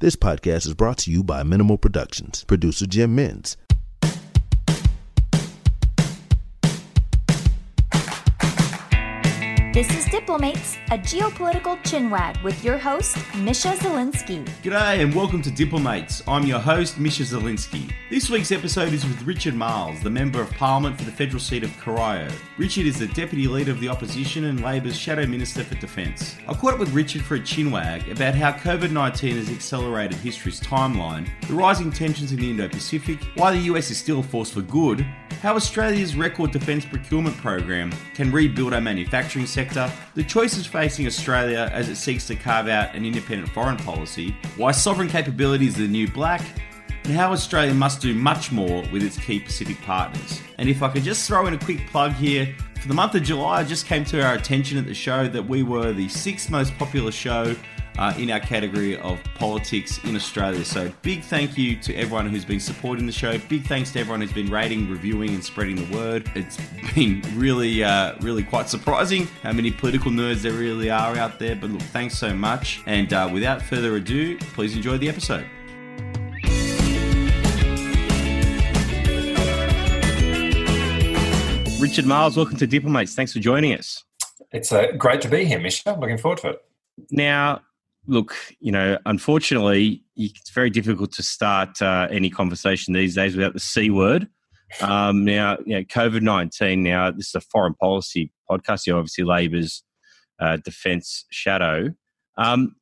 This podcast is brought to you by Minimal Productions, producer Jim Mins. This is Diplomates, a geopolitical chinwag with your host, Misha Zelinsky. G'day and welcome to Diplomates. I'm your host, Misha Zelinsky. This week's episode is with Richard Marles, the Member of Parliament for the federal seat of Corio. Richard is the Deputy Leader of the Opposition and Labor's Shadow Minister for Defence. I caught up with Richard for a chinwag about how COVID 19 has accelerated history's timeline, the rising tensions in the Indo Pacific, why the US is still a force for good, how Australia's record defence procurement program can rebuild our manufacturing sector, the choices facing Australia as it seeks to carve out an independent foreign policy, why sovereign capability is the new black, and how Australia must do much more with its key Pacific partners. And if I could just throw in a quick plug here, for the month of July, it just came to our attention at the show that we were the sixth most popular show uh, in our category of politics in Australia. So, big thank you to everyone who's been supporting the show. Big thanks to everyone who's been rating, reviewing, and spreading the word. It's been really, uh, really quite surprising how many political nerds there really are out there. But look, thanks so much. And uh, without further ado, please enjoy the episode. Richard Marles, welcome to Diplomates. Thanks for joining us. It's uh, great to be here, Misha. Looking forward to it. Now, look, you know, unfortunately, it's very difficult to start uh, any conversation these days without the C word. Um, now, you know, COVID 19, now, this is a foreign policy podcast. You obviously, Labor's uh, defence shadow. Um,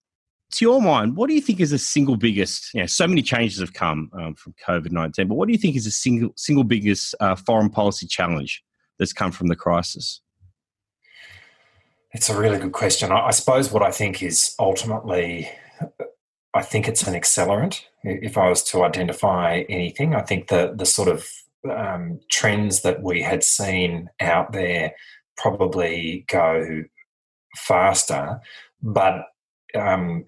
to your mind, what do you think is the single biggest? You know, so many changes have come um, from COVID 19, but what do you think is the single, single biggest uh, foreign policy challenge that's come from the crisis? It's a really good question. I, suppose what I think is ultimately, I think it's an accelerant. If I was to identify anything, I think the the sort of um, trends that we had seen out there probably go faster, but um,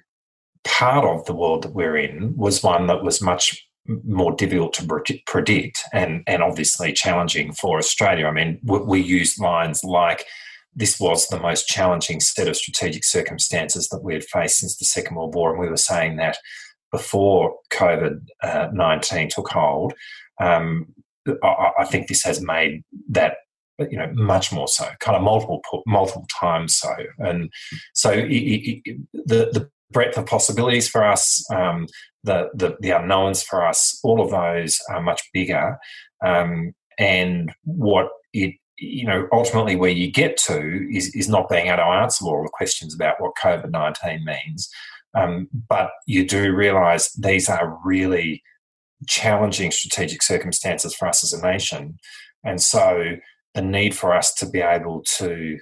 part of the world that we're in was one that was much more difficult to predict and and obviously challenging for Australia. I mean, we use lines like this was the most challenging set of strategic circumstances that we had faced since the Second World War, and we were saying that before COVID uh, nineteen took hold. Um, I, I, think this has made that you know much more so, kind of multiple multiple times so, and so it, it, it, the the breadth of possibilities for us, um, the, the, the unknowns for us, all of those are much bigger. Um, and what it you know, ultimately where you get to is, is not being able to answer all the questions about what COVID 19 means. Um, but you do realize these are really challenging strategic circumstances for us as a nation. And so the need for us to be able to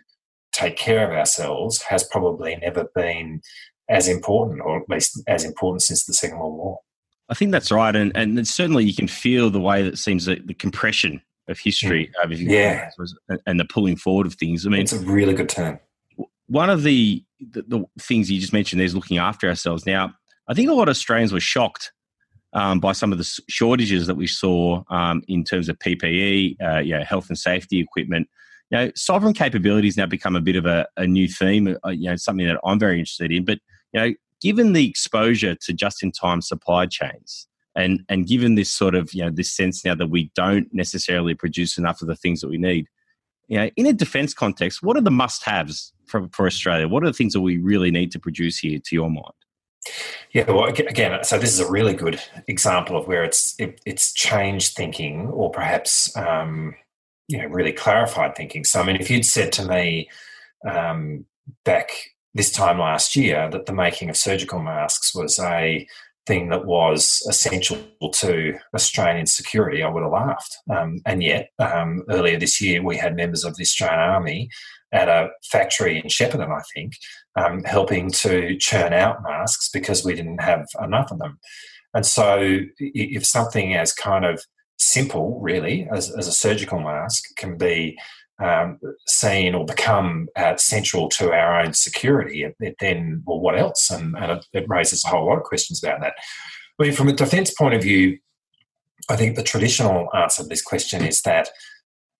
take care of ourselves has probably never been as important, or at least as important since the Second World War. I think that's right. And, and certainly you can feel the way that seems that the compression of history. Uh, yeah, and the pulling forward of things. I mean, it's a really good term. One of the, the, the things you just mentioned is looking after ourselves. Now, I think a lot of Australians were shocked um, by some of the shortages that we saw um, in terms of PPE, uh, yeah, health and safety equipment. You know, sovereign capabilities now become a bit of a, a new theme. Uh, you know, something that I'm very interested in. But you know, given the exposure to just-in-time supply chains, and and given this sort of you know this sense now that we don't necessarily produce enough of the things that we need you know in a defense context what are the must-haves for, for australia what are the things that we really need to produce here to your mind yeah, well, again, so this is a really good example of where it's it, it's changed thinking, or perhaps um, you know really clarified thinking. So, I mean, if you'd said to me um, back this time last year that the making of surgical masks was a thing that was essential to Australian security, I would have laughed. Um, and yet, um, earlier this year, we had members of the Australian Army at a factory in Shepparton, I think, um, helping to churn out masks because we didn't have enough of them. And so, if something as kind of simple, really, as, as a surgical mask can be um, seen or become uh, central to our own security, it, then, well, what else? And, and it, it, raises a whole lot of questions about that. I mean, from a defence point of view, I think the traditional answer to this question is that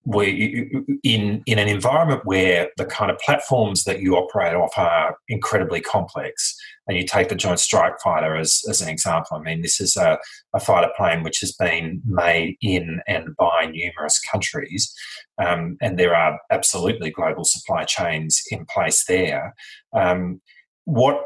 we in in an environment where the kind of platforms that you operate off are incredibly complex and you take the joint strike fighter as, as an example i mean this is a, a fighter plane which has been made in and by numerous countries um, and there are absolutely global supply chains in place there. Um, what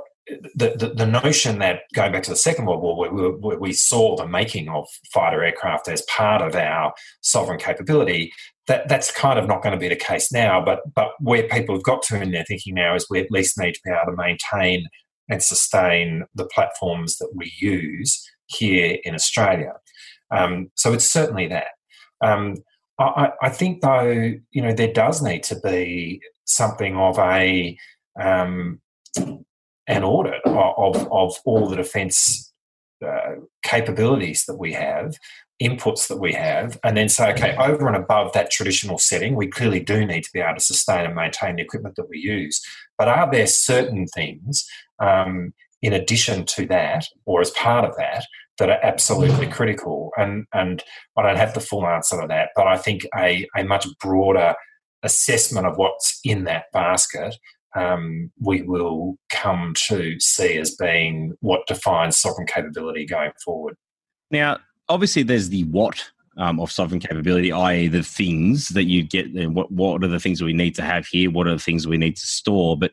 the, the, the, notion that going back to the Second World War, where we, we, saw the making of fighter aircraft as part of our sovereign capability, that, that's kind of not going to be the case now. But but where people have got to in their thinking now is we at least need to be able to maintain and sustain the platforms that we use here in Australia. Um, so it's certainly that. Um, I, I, think though, you know, there does need to be something of a um, an audit of, of all the defence uh, capabilities that we have, inputs that we have, and then say, okay, over and above that traditional setting, we clearly do need to be able to sustain and maintain the equipment that we use. But are there certain things um, in addition to that, or as part of that, that are absolutely critical? And and I don't have the full answer to that, but I think a, a much broader assessment of what's in that basket um, we will come to see as being what defines sovereign capability going forward. Now, obviously, there's the what um, of sovereign capability, i.e., the things that you get. What what are the things we need to have here? What are the things we need to store? But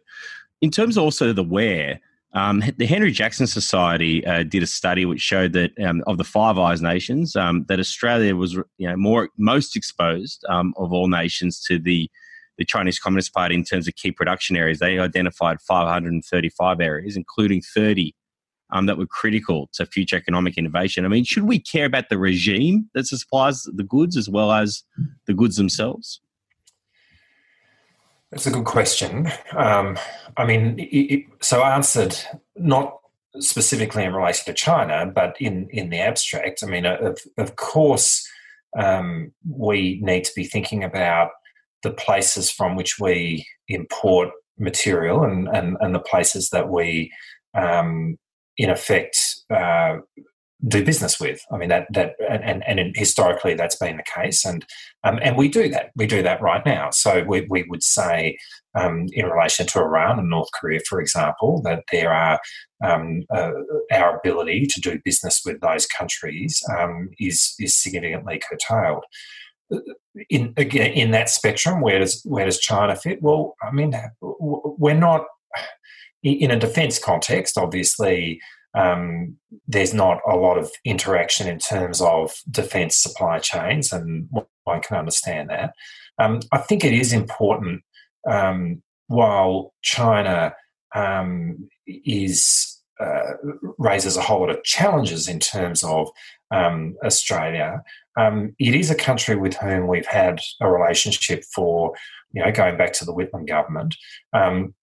in terms also the where, um, the Henry Jackson Society uh, did a study which showed that um, of the Five Eyes nations, um, that Australia was you know more most exposed um, of all nations to the the Chinese Communist Party in terms of key production areas. They identified 535 areas, including 30 um, that were critical to future economic innovation. I mean, should we care about the regime that supplies the goods as well as the goods themselves? That's a good question. Um, I mean, it, it, so answered not specifically in relation to China, but in in the abstract. I mean, of of course, um, we need to be thinking about the places from which we import material and, and, and the places that we, um, in effect, uh, do business with. I mean that that and, and historically that's been the case, and um, and we do that. We do that right now. So we we would say um, in relation to Iran and North Korea, for example, that there are um, uh, our ability to do business with those countries um, is is significantly curtailed in again in that spectrum where does where does china fit well i mean we're not in a defense context obviously um, there's not a lot of interaction in terms of defense supply chains and one can understand that um, i think it is important um, while china um, is uh, raises a whole lot of challenges in terms of um, Australia. Um, it is a country with whom we've had a relationship for, you know, going back to the Whitlam government. Um,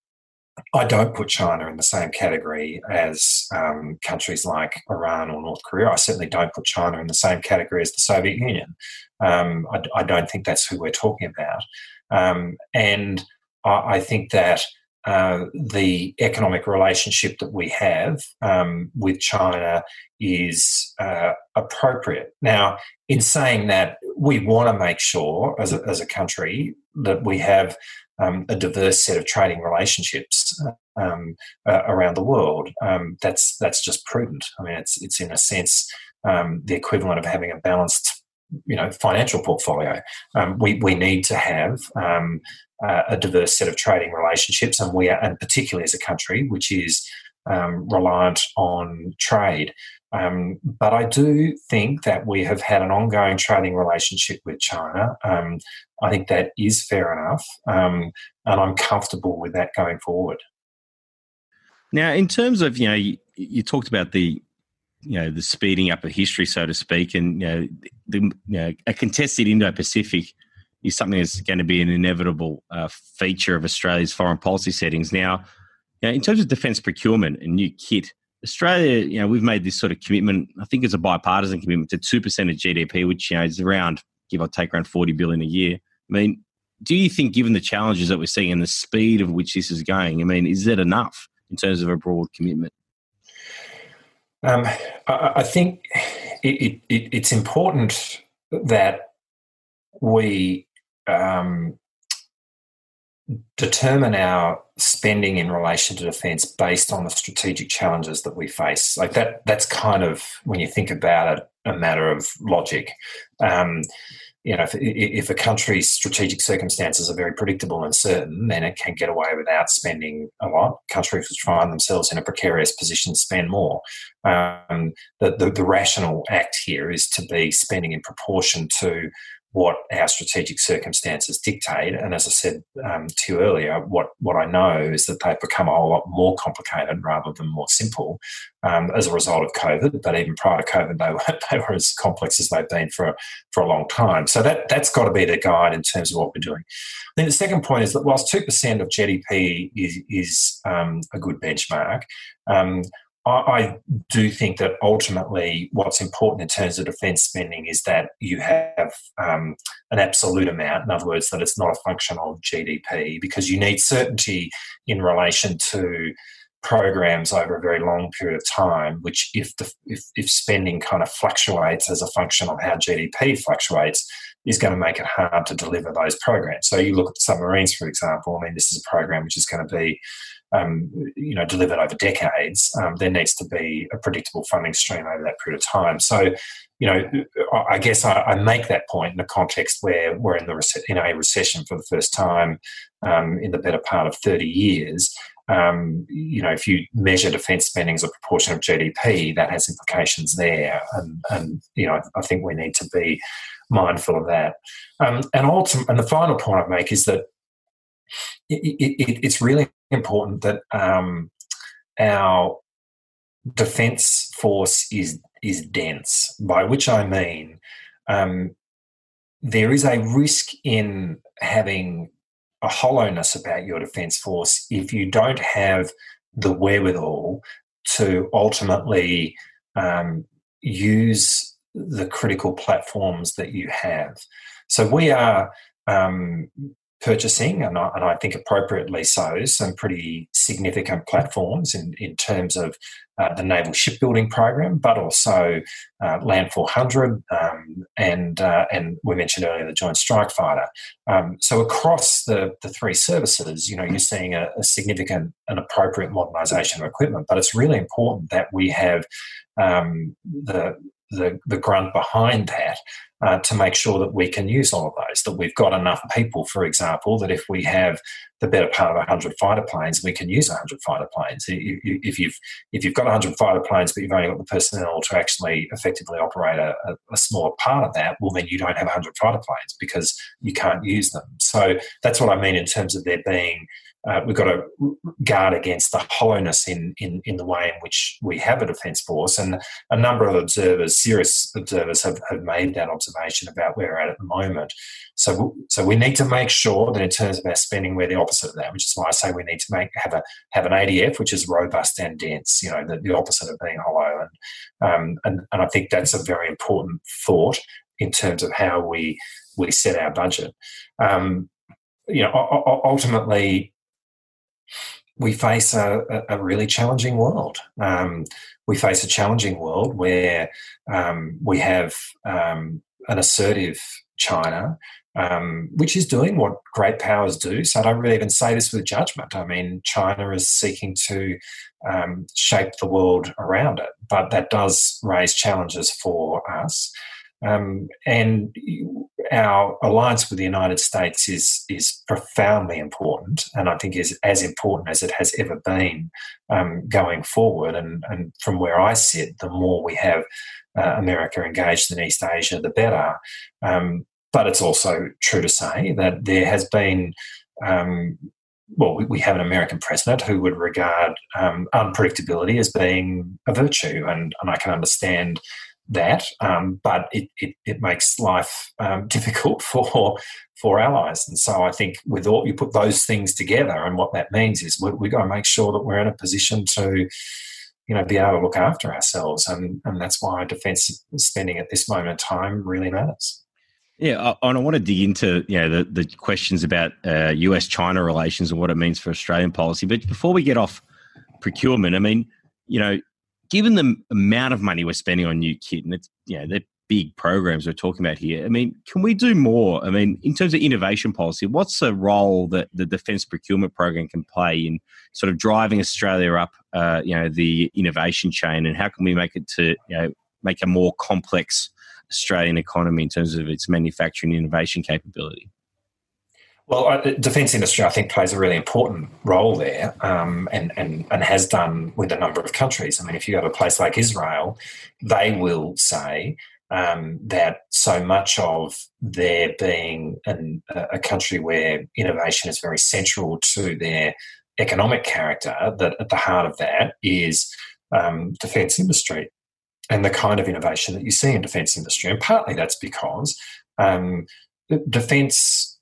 I don't put China in the same category as um, countries like Iran or North Korea. I certainly don't put China in the same category as the Soviet Union. Um, I, I, don't think that's who we're talking about. Um, and I, I, think that uh, the economic relationship that we have um, with China is uh, appropriate. Now, in saying that, we want to make sure as a, as a country that we have um, a diverse set of trading relationships um, uh, around the world. Um, that's that's just prudent. I mean, it's it's in a sense um, the equivalent of having a balanced you know financial portfolio. Um, we we need to have um, uh, a diverse set of trading relationships, and we are, and particularly as a country which is um, reliant on trade. Um, but I do think that we have had an ongoing trading relationship with China. Um, I think that is fair enough, um, and I'm comfortable with that going forward. Now, in terms of you know, you, you talked about the you know the speeding up of history, so to speak, and you know, the, you know a contested Indo-Pacific is something that's going to be an inevitable uh, feature of Australia's foreign policy settings. Now, you know, in terms of defence procurement and new kit, Australia, you know, we've made this sort of commitment. I think it's a bipartisan commitment to two percent of GDP, which you know is around give or take around forty billion a year. I mean, do you think, given the challenges that we're seeing and the speed of which this is going, I mean, is that enough in terms of a broad commitment? Um, I, I, think it, it, it's important that we um, determine our spending in relation to defence based on the strategic challenges that we face. Like that, that's kind of when you think about it, a matter of logic. Um, you know, if, if, a country's strategic circumstances are very predictable and certain, then it can get away without spending a lot. Countries which find themselves in a precarious position spend more. Um, the, the, the rational act here is to be spending in proportion to what our strategic circumstances dictate. And as I said um, to you earlier, what, what I know is that they've become a whole lot more complicated rather than more simple um, as a result of COVID. But even prior to COVID, they were, they were as complex as they've been for, for a long time. So that, that's got to be the guide in terms of what we're doing. Then the second point is that whilst 2% of GDP is, is um, a good benchmark, um, I, do think that ultimately what's important in terms of defence spending is that you have um, an absolute amount. In other words, that it's not a function of GDP because you need certainty in relation to programs over a very long period of time, which if the if, if spending kind of fluctuates as a function of how GDP fluctuates, is going to make it hard to deliver those programs. So you look at submarines, for example. I mean, this is a program which is going to be um, you know, delivered over decades, um, there needs to be a predictable funding stream over that period of time. So, you know, I guess I, I make that point in the context where we're in the in a recession for the first time um, in the better part of thirty years. Um, you know, if you measure defence spending as a proportion of GDP, that has implications there, and, and you know, I think we need to be mindful of that. Um, and ultimately, and the final point I make is that it, it, it's really important that um, our defence force is is dense. By which I mean, um, there is a risk in having a hollowness about your defence force if you don't have the wherewithal to ultimately um, use the critical platforms that you have. So we are um, purchasing, and I, and I, think appropriately so, some pretty significant platforms in, in terms of uh, the naval shipbuilding program, but also uh, Land 400, um, and uh, and we mentioned earlier the Joint Strike Fighter. Um, so across the, the three services, you know, you're seeing a, a significant and appropriate modernisation of equipment, but it's really important that we have um, the the, the grunt behind that uh, to make sure that we can use all of those, that we've got enough people, for example, that if we have the better part of 100 fighter planes, we can use 100 fighter planes. If you've, if you've got 100 fighter planes, but you've only got the personnel to actually effectively operate a, a smaller part of that, well, then you don't have 100 fighter planes because you can't use them. So that's what I mean in terms of there being uh, we've got to guard against the hollowness in, in, in the way in which we have a defence force. And a number of observers, serious observers, have, have made that observation about where we're at at the moment. So, so we need to make sure that in terms of our spending, we're the opposite of that, which is why I say we need to make have a have an ADF which is robust and dense. You know, the, the opposite of being hollow. And, um, and and I think that's a very important thought in terms of how we we set our budget. Um, you know, ultimately, we face a, a really challenging world. Um, we face a challenging world where um, we have um, an assertive China, um, which is doing what great powers do. So I don't really even say this with judgment. I mean, China is seeking to um, shape the world around it, but that does raise challenges for us. Um, and our alliance with the United States is is profoundly important, and I think is as important as it has ever been um, going forward. And, and, from where I sit, the more we have uh, America engaged in East Asia, the better. Um, but it's also true to say that there has been um, well, we, have an American president who would regard um, unpredictability as being a virtue, and, and I can understand that, um, but it, it, it, makes life um, difficult for for allies. And so I think with all you put those things together, and what that means is we, we've got to make sure that we're in a position to you know be able to look after ourselves, and and that's why defence spending at this moment in time really matters. Yeah, and I want to dig into you know the, the questions about uh, U.S. China relations and what it means for Australian policy. But before we get off procurement, I mean, you know, given the amount of money we're spending on new kit, and it's you know they're big programs we're talking about here. I mean, can we do more? I mean, in terms of innovation policy, what's the role that the defence procurement program can play in sort of driving Australia up, uh, you know, the innovation chain, and how can we make it to, you know, make a more complex Australian economy in terms of its manufacturing innovation capability? Well, defence industry, I think, plays a really important role there, um, and, and and has done with a number of countries. I mean, if you go to a place like Israel, they will say um, that so much of their being in a country where innovation is very central to their economic character, that at the heart of that is um, defence industry and the kind of innovation that you see in defence industry. And partly that's because um, defence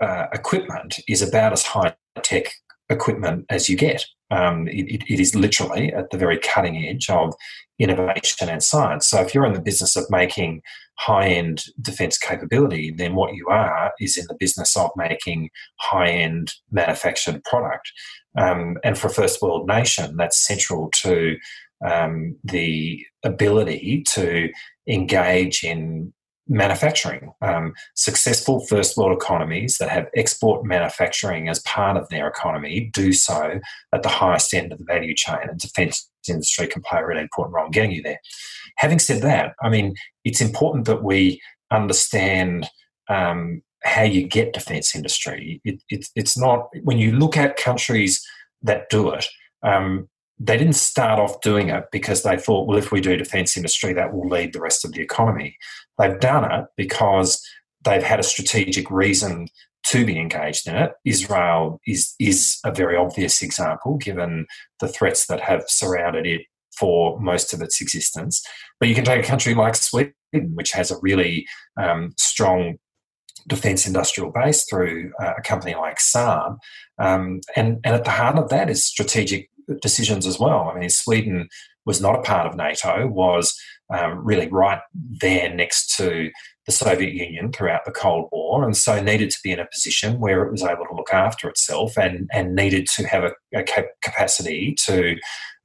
uh, equipment is about as high tech equipment as you get. Um, it, it is literally at the very cutting edge of innovation and science. So, if you're in the business of making high end defense capability, then what you are is in the business of making high end manufactured product. Um, and for a first world nation, that's central to um, the ability to engage in manufacturing. Um, successful first world economies that have export manufacturing as part of their economy do so at the highest end of the value chain, and defence industry can play a really important role in getting you there. Having said that, I mean, it's important that we understand. Um, how you get defence industry. It, it, it's not when you look at countries that do it. Um, they didn't start off doing it because they thought, well, if we do defence industry, that will lead the rest of the economy. They've done it because they've had a strategic reason to be engaged in it. Israel is is a very obvious example, given the threats that have surrounded it for most of its existence. But you can take a country like Sweden, which has a really um, strong defence industrial base through uh, a company like Saab, um, and and at the heart of that is strategic decisions as well. I mean, Sweden was not a part of NATO, was um, really right there next to the Soviet Union throughout the Cold War, and so needed to be in a position where it was able to look after itself and, and needed to have a, a capacity to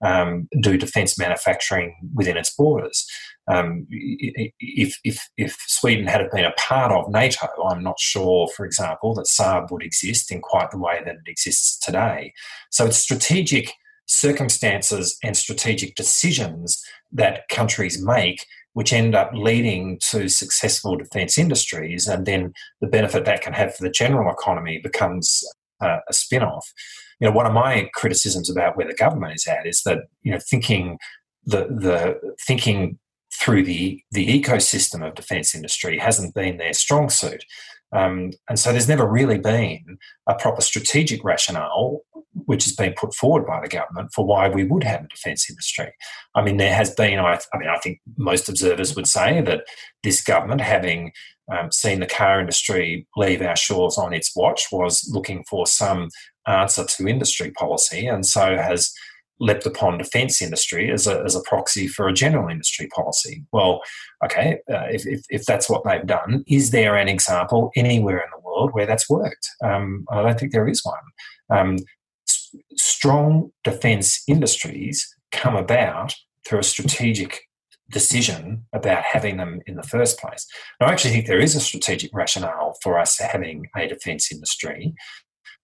um, do defence manufacturing within its borders. Um, if, if, if Sweden had been a part of NATO, I'm not sure, for example, that Saab would exist in quite the way that it exists today. So it's strategic circumstances and strategic decisions that countries make, which end up leading to successful defence industries. And then the benefit that can have for the general economy becomes uh, a spin off. You know, one of my criticisms about where the government is at is that, you know, thinking the, the thinking through the, the ecosystem of defence industry hasn't been their strong suit. Um, and so there's never really been a proper strategic rationale which has been put forward by the government for why we would have a defence industry. I mean, there has been, I, I, mean, I think most observers would say that this government, having um, seen the car industry leave our shores on its watch, was looking for some answer to industry policy and so has leapt upon defence industry as a, as a proxy for a general industry policy. Well, okay, uh, if, if, if, that's what they've done, is there an example anywhere in the world where that's worked? Um, I don't think there is one. Um, strong defence industries come about through a strategic decision about having them in the first place. Now, I actually think there is a strategic rationale for us having a defence industry,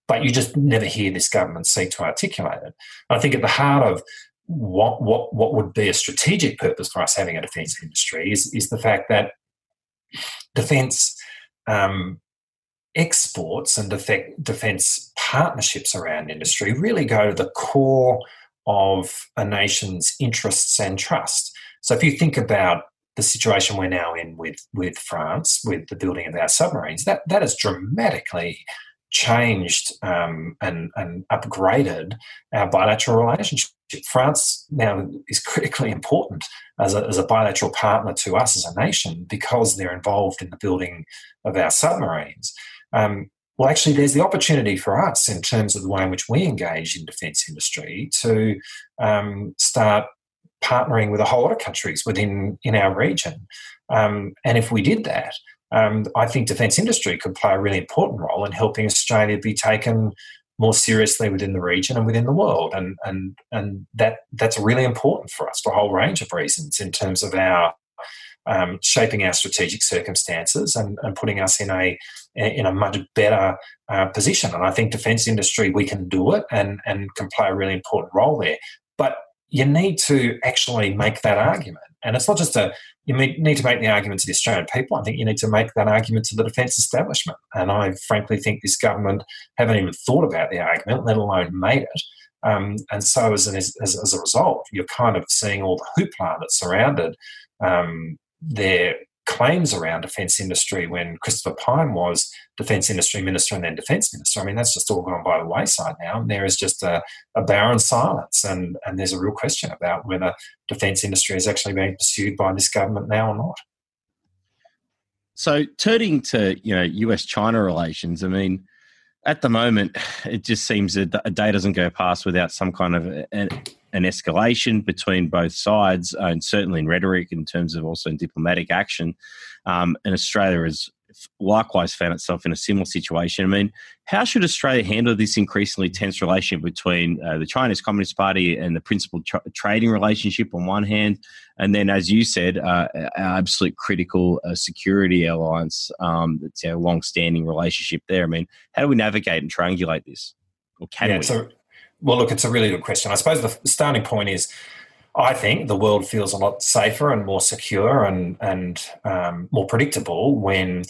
but you just never hear this government seek to articulate it. I think at the heart of what, what, what would be a strategic purpose for us having a defence industry is, is the fact that defence um, exports and defence partnerships around industry really go to the core of a nation's interests and trust. So if you think about the situation we're now in with, with France, with the building of our submarines, that, that has dramatically changed um, and, and upgraded our bilateral relationship. France now is critically important as a, as a bilateral partner to us as a nation because they're involved in the building of our submarines. Um, well, actually, there's the opportunity for us in terms of the way in which we engage in defence industry to um, start partnering with a whole lot of countries within in our region. Um, and if we did that, um, I think defence industry could play a really important role in helping Australia be taken more seriously within the region and within the world. And and and that that's really important for us for a whole range of reasons in terms of our um, shaping our strategic circumstances and, and, putting us in a in a much better uh, position. And I think defence industry we can do it and and can play a really important role there. But you need to actually make that argument, and it's not just a you need to make the argument to the Australian people. I think you need to make that argument to the defence establishment. And I frankly think this government haven't even thought about the argument, let alone made it. Um, and so, as, an, as, as, a result, you're kind of seeing all the hoopla that surrounded um, their claims around defence industry when Christopher Pyne was defence industry minister and then defence minister. I mean, that's just all gone by the wayside now. And there is just a, a barren silence. And, and there's a real question about whether defence industry is actually being pursued by this government now or not. So, turning to you know U.S. China relations, I mean, at the moment, it just seems that a day doesn't go past without some kind of an, an escalation between both sides, uh, and certainly in rhetoric, in terms of also in diplomatic action. Um, and Australia has likewise found itself in a similar situation. I mean, how should Australia handle this increasingly tense relationship between uh, the Chinese Communist Party and the principal tra- trading relationship on one hand, and then, as you said, uh, our absolute critical uh, security alliance um, that's a long-standing relationship there? I mean, how do we navigate and triangulate this, or can yeah, we? So, well, look, it's a really good question. I suppose the starting point is I think the world feels a lot safer and more secure and and um, more predictable when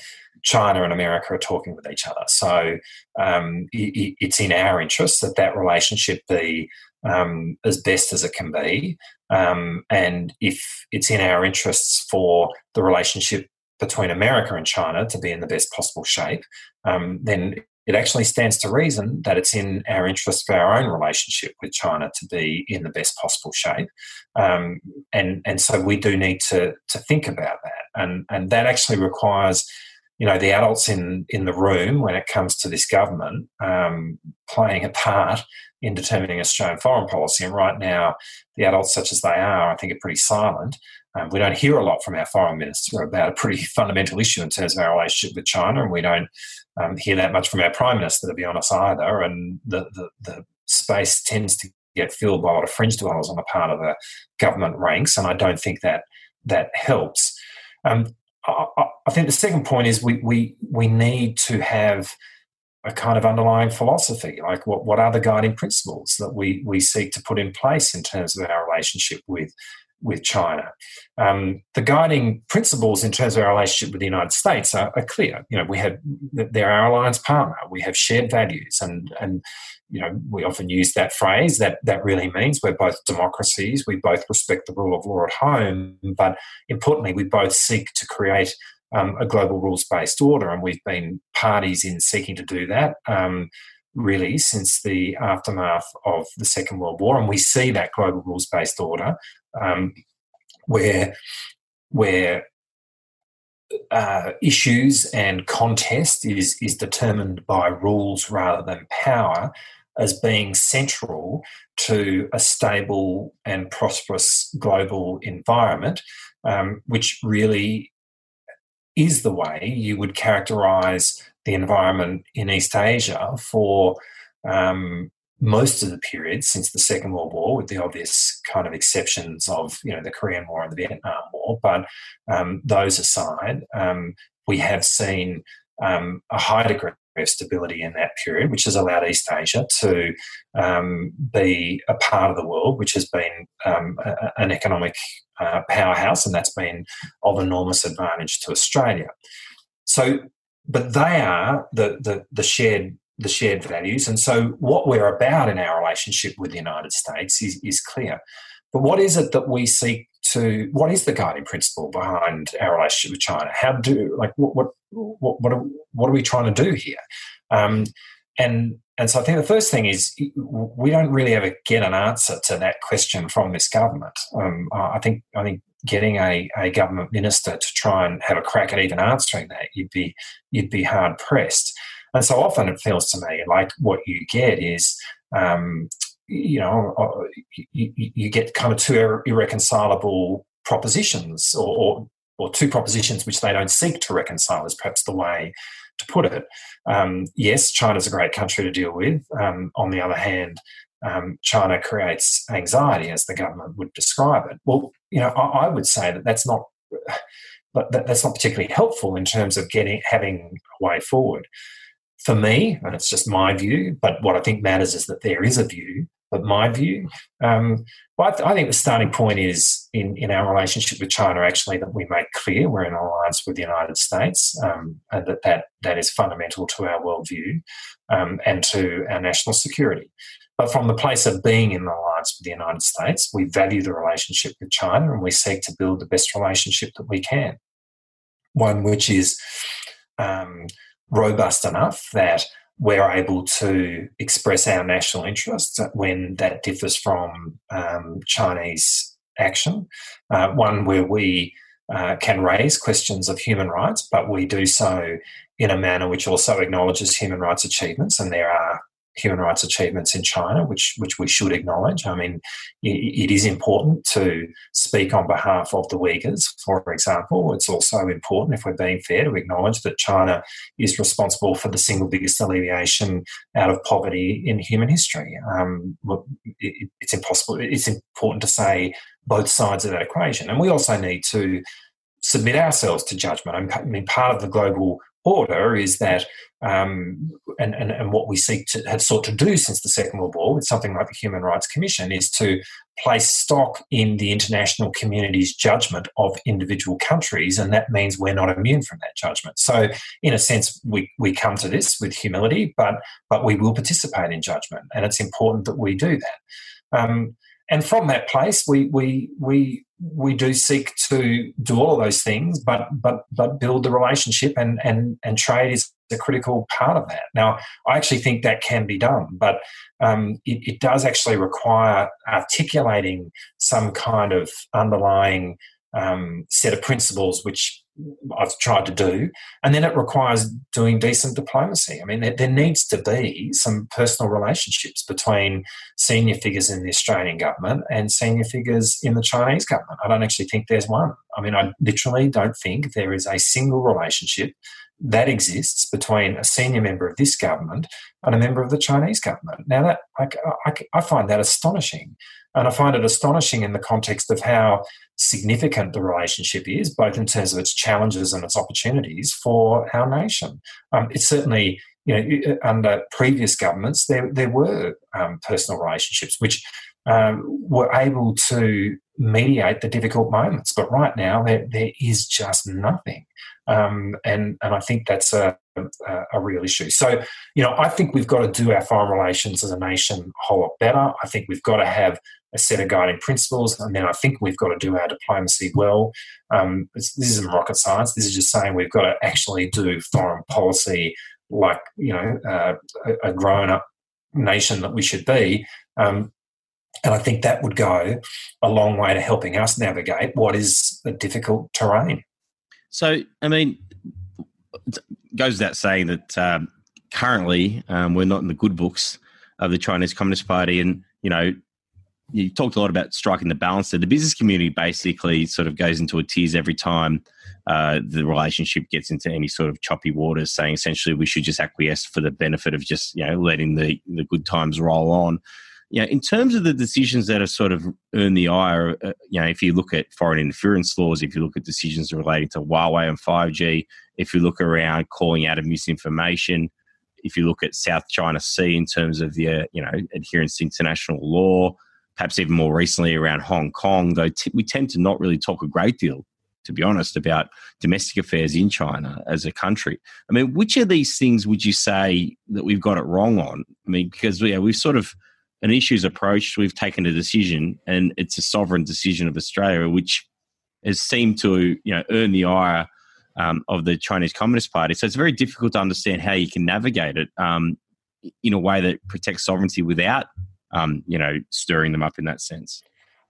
China and America are talking with each other. So um, it, it's in our interest that that relationship be um, as best as it can be, um, and if it's in our interests for the relationship between America and China to be in the best possible shape, um, then it actually stands to reason that it's in our interest for our own relationship with China to be in the best possible shape. Um, and, and so we do need to, to think about that. And, and that actually requires, you know, the adults in, in the room when it comes to this government um, playing a part in determining Australian foreign policy. And right now, the adults, such as they are, I think are pretty silent. Um, we don't hear a lot from our foreign minister about a pretty fundamental issue in terms of our relationship with China, and we don't um, hear that much from our prime minister, to be honest, either. And the, the, the space tends to get filled by a lot of fringe dwellers on the part of the government ranks, and I don't think that that helps. Um, I, I, think the second point is we we we need to have a kind of underlying philosophy, like what, what are the guiding principles that we we seek to put in place in terms of our relationship with with China. Um, the guiding principles in terms of our relationship with the United States are, are, clear. You know, we have they're our alliance partner. We have shared values, and and you know we often use that phrase. That that really means we're both democracies. We both respect the rule of law at home, but importantly, we both seek to create. Um, a global rules based order, and we've been parties in seeking to do that. Um, really since the aftermath of the Second World War, and we see that global rules based order um, where where uh, issues and contest is is determined by rules rather than power as being central to a stable and prosperous global environment, um, which really is the way you would characterize the environment in East Asia for um, most of the period since the Second World War, with the obvious kind of exceptions of you know the Korean War and the Vietnam War. But um, those aside, um, we have seen um, a high degree of stability in that period, which has allowed East Asia to um, be a part of the world which has been um, a, an economic uh, powerhouse, and that's been of enormous advantage to Australia. So, but they are the, the, the shared the shared values. And so, what we're about in our relationship with the United States is, is clear. But what is it that we seek to? What is the guiding principle behind our relationship with China? How do like what what what what are, what are we trying to do here? Um, and and so I think the first thing is we don't really ever get an answer to that question from this government. Um, I think I think getting a, a government minister to try and have a crack at even answering that, you'd be you'd be hard pressed. And so often it feels to me like what you get is, um, you know, uh, you, you, get kind of two irreconcilable propositions or, or, or, two propositions which they don't seek to reconcile, is perhaps the way to put it. Um, yes, China's a great country to deal with. Um, on the other hand, um, China creates anxiety, as the government would describe it. Well, you know, I, I would say that that's not but that, that's not particularly helpful in terms of getting having a way forward. For me, and it's just my view, but what I think matters is that there is a view. But my view, um, th- I, think the starting point is in, in our relationship with China actually that we make clear we're in alliance with the United States, um, and that, that that is fundamental to our worldview um, and to our national security. But from the place of being in alliance with the United States, we value the relationship with China and we seek to build the best relationship that we can. One which is um, robust enough that we're able to express our national interests when that differs from um, Chinese action. Uh, one where we uh, can raise questions of human rights, but we do so in a manner which also acknowledges human rights achievements, and there are human rights achievements in China, which which we should acknowledge. I mean, it, is important to speak on behalf of the Uyghurs, for example. It's also important, if we're being fair, to acknowledge that China is responsible for the single biggest alleviation out of poverty in human history. Um, it's impossible. It's important to say both sides of that equation, and we also need to submit ourselves to judgment. I mean, part of the global order is that, um, and, and, and what we seek to have sought to do since the Second World War with something like the Human Rights Commission is to place stock in the international community's judgment of individual countries, and that means we're not immune from that judgment. So, in a sense, we, we come to this with humility, but but we will participate in judgment, and it's important that we do that. Um, and from that place, we we we we do seek to do all of those things, but but but build the relationship and and and trade is a critical part of that. Now, I actually think that can be done, but um, it, it, does actually require articulating some kind of underlying um, set of principles which I've tried to do. And then it requires doing decent diplomacy. I mean, there, there, needs to be some personal relationships between senior figures in the Australian government and senior figures in the Chinese government. I don't actually think there's one. I mean, I literally don't think there is a single relationship that exists between a senior member of this government and a member of the Chinese government. Now, that I, I, I find that astonishing. And I find it astonishing in the context of how significant the relationship is, both in terms of its challenges and its opportunities for our nation. Um, it's certainly, you know, under previous governments, there, there were um, personal relationships which um, were able to mediate the difficult moments. But right now, there, there is just nothing. Um, and, and I think that's a, a, a, real issue. So, you know, I think we've got to do our foreign relations as a nation a whole lot better. I think we've got to have a set of guiding principles, and then I think we've got to do our diplomacy well. Um, this, isn't rocket science. This is just saying we've got to actually do foreign policy like you know uh, a, a grown up nation that we should be. Um, and I think that would go a long way to helping us navigate what is a difficult terrain. So, I mean, it goes without saying that um, currently um, we're not in the good books of the Chinese Communist Party, and you know you talked a lot about striking the balance there. The business community basically sort of goes into a tears every time uh, the relationship gets into any sort of choppy waters, saying essentially we should just acquiesce for the benefit of just you know letting the the good times roll on. You know, in terms of the decisions that have sort of earned the ire, uh, you know, if you look at foreign interference laws, if you look at decisions relating to Huawei and 5G, if you look around calling out of misinformation, if you look at South China Sea in terms of the uh, you know adherence to international law, perhaps even more recently around Hong Kong, though t- we tend to not really talk a great deal, to be honest, about domestic affairs in China as a country. I mean, which of these things would you say that we've got it wrong on? I mean, because yeah, we've sort of an issue's approached, we've taken a decision, and it's a sovereign decision of Australia, which has seemed to you know earn the ire um, of the Chinese Communist Party. So it's very difficult to understand how you can navigate it um, in a way that protects sovereignty without um, you know, stirring them up in that sense?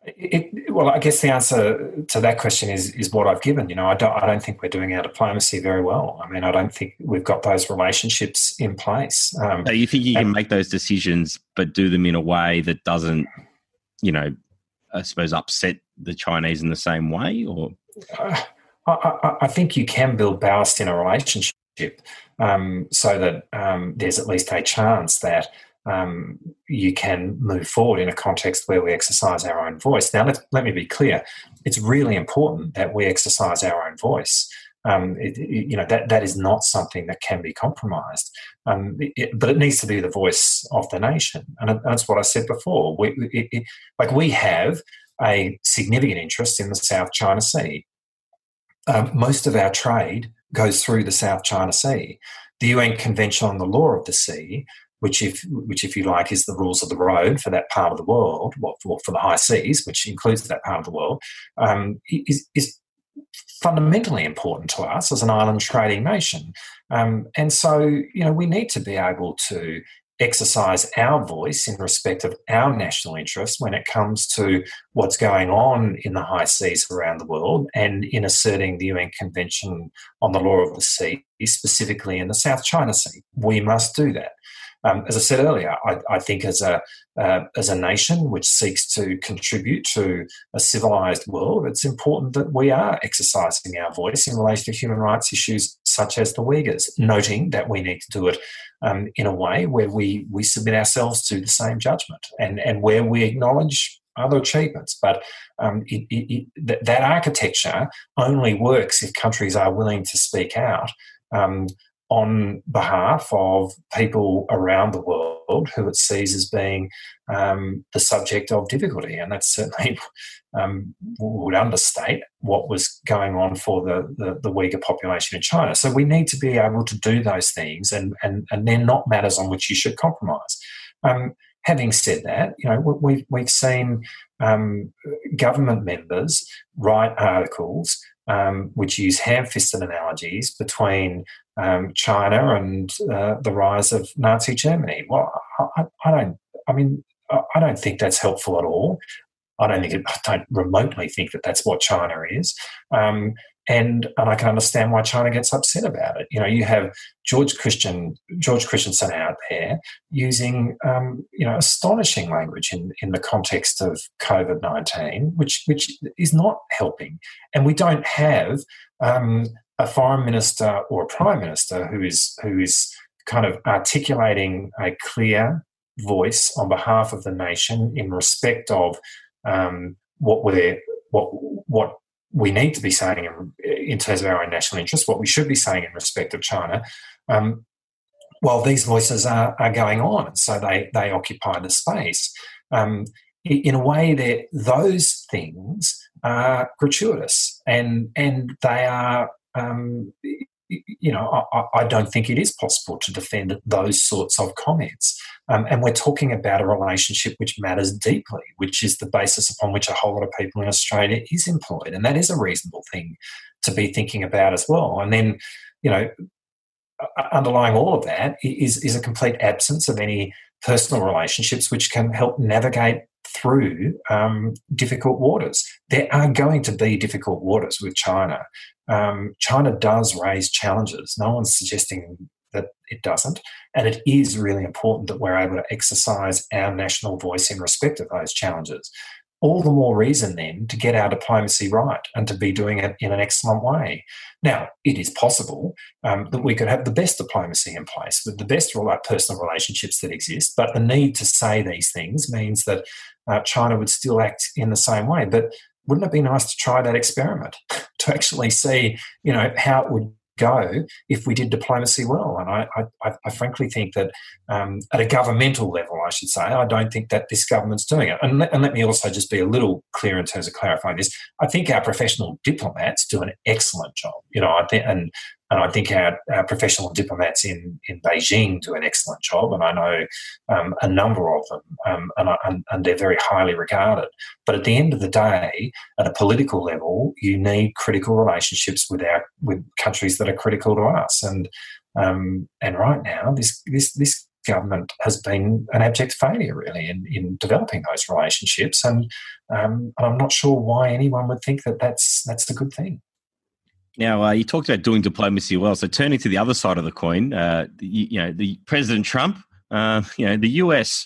It, well, I guess the answer to that question is is what I've given. You know, I don't I don't think we're doing our diplomacy very well. I mean, I don't think we've got those relationships in place. Um, so you think you can make those decisions, but do them in a way that doesn't, you know, I suppose upset the Chinese in the same way, or? Uh, I, I, think you can build ballast in a relationship um, so that um, there's at least a chance that um, you can move forward in a context where we exercise our own voice. Now, let, let me be clear it's really important that we exercise our own voice. Um, it, it, you know that that is not something that can be compromised, um, it, but it needs to be the voice of the nation, and that's what I said before. We, like we have a significant interest in the South China Sea. Um, most of our trade goes through the South China Sea. The UN Convention on the Law of the Sea which if which if you like is the rules of the road for that part of the world, well, for, for the high seas, which includes that part of the world, um, is, is fundamentally important to us as an island trading nation. Um, and so, you know, we need to be able to exercise our voice in respect of our national interests when it comes to what's going on in the high seas around the world and in asserting the UN Convention on the Law of the Sea, specifically in the South China Sea. We must do that. Um, as I said earlier, I, I think as a uh, as a nation which seeks to contribute to a civilized world, it's important that we are exercising our voice in relation to human rights issues such as the Uyghurs, noting that we need to do it um, in a way where we we submit ourselves to the same judgment and and where we acknowledge other achievements. But um, it, it, it, that architecture only works if countries are willing to speak out. Um, on behalf of people around the world who it sees as being um, the subject of difficulty. And that certainly um, would understate what was going on for the, the, the, Uyghur population in China. So we need to be able to do those things, and, and, and they're not matters on which you should compromise. Um, having said that, you know, we've, we've seen um, government members write articles um, which use ham-fisted analogies between um, China and uh, the rise of Nazi Germany. Well, I, I, don't. I mean, I don't think that's helpful at all. I don't think. It, I don't remotely think that that's what China is. Um, and and I can understand why China gets upset about it. You know, you have George Christian George Christensen out there using um, you know astonishing language in in the context of COVID nineteen, which which is not helping, and we don't have um, a foreign minister or a prime minister who is who is kind of articulating a clear voice on behalf of the nation in respect of um, what we're what what we need to be saying in, in, terms of our own national interest, what we should be saying in respect of China, um, while these voices are, are going on, so they they occupy the space. Um, in a way, that those things are gratuitous and and they are um, you know, I, I, don't think it is possible to defend those sorts of comments. Um, and we're talking about a relationship which matters deeply, which is the basis upon which a whole lot of people in Australia is employed. And that is a reasonable thing to be thinking about as well. And then, you know, underlying all of that is, is a complete absence of any personal relationships which can help navigate through um, difficult waters. There are going to be difficult waters with China um, China does raise challenges. No one's suggesting that it doesn't. And it is really important that we're able to exercise our national voice in respect of those challenges. All the more reason then to get our diplomacy right and to be doing it in an excellent way. Now, it is possible um, that we could have the best diplomacy in place with the best personal relationships that exist, but the need to say these things means that uh, China would still act in the same way. But wouldn't it be nice to try that experiment to actually see, you know, how it would go if we did diplomacy well. And I, I, I frankly think that um, at a governmental level, I should say, I don't think that this government's doing it. And and let me also just be a little clear in terms of clarifying this. I think our professional diplomats do an excellent job. You know, I think, and and I think our, our, professional diplomats in, in Beijing do an excellent job, and I know um, a number of them, um, and, I, and, and, they're very highly regarded. But at the end of the day, at a political level, you need critical relationships with our with countries that are critical to us, and um, and right now, this this this government has been an abject failure, really, in, in developing those relationships, and, um, and I'm not sure why anyone would think that that's that's a good thing. Now, uh, you talked about doing diplomacy well. So, turning to the other side of the coin, uh, you, know, the President Trump, uh, you know, the US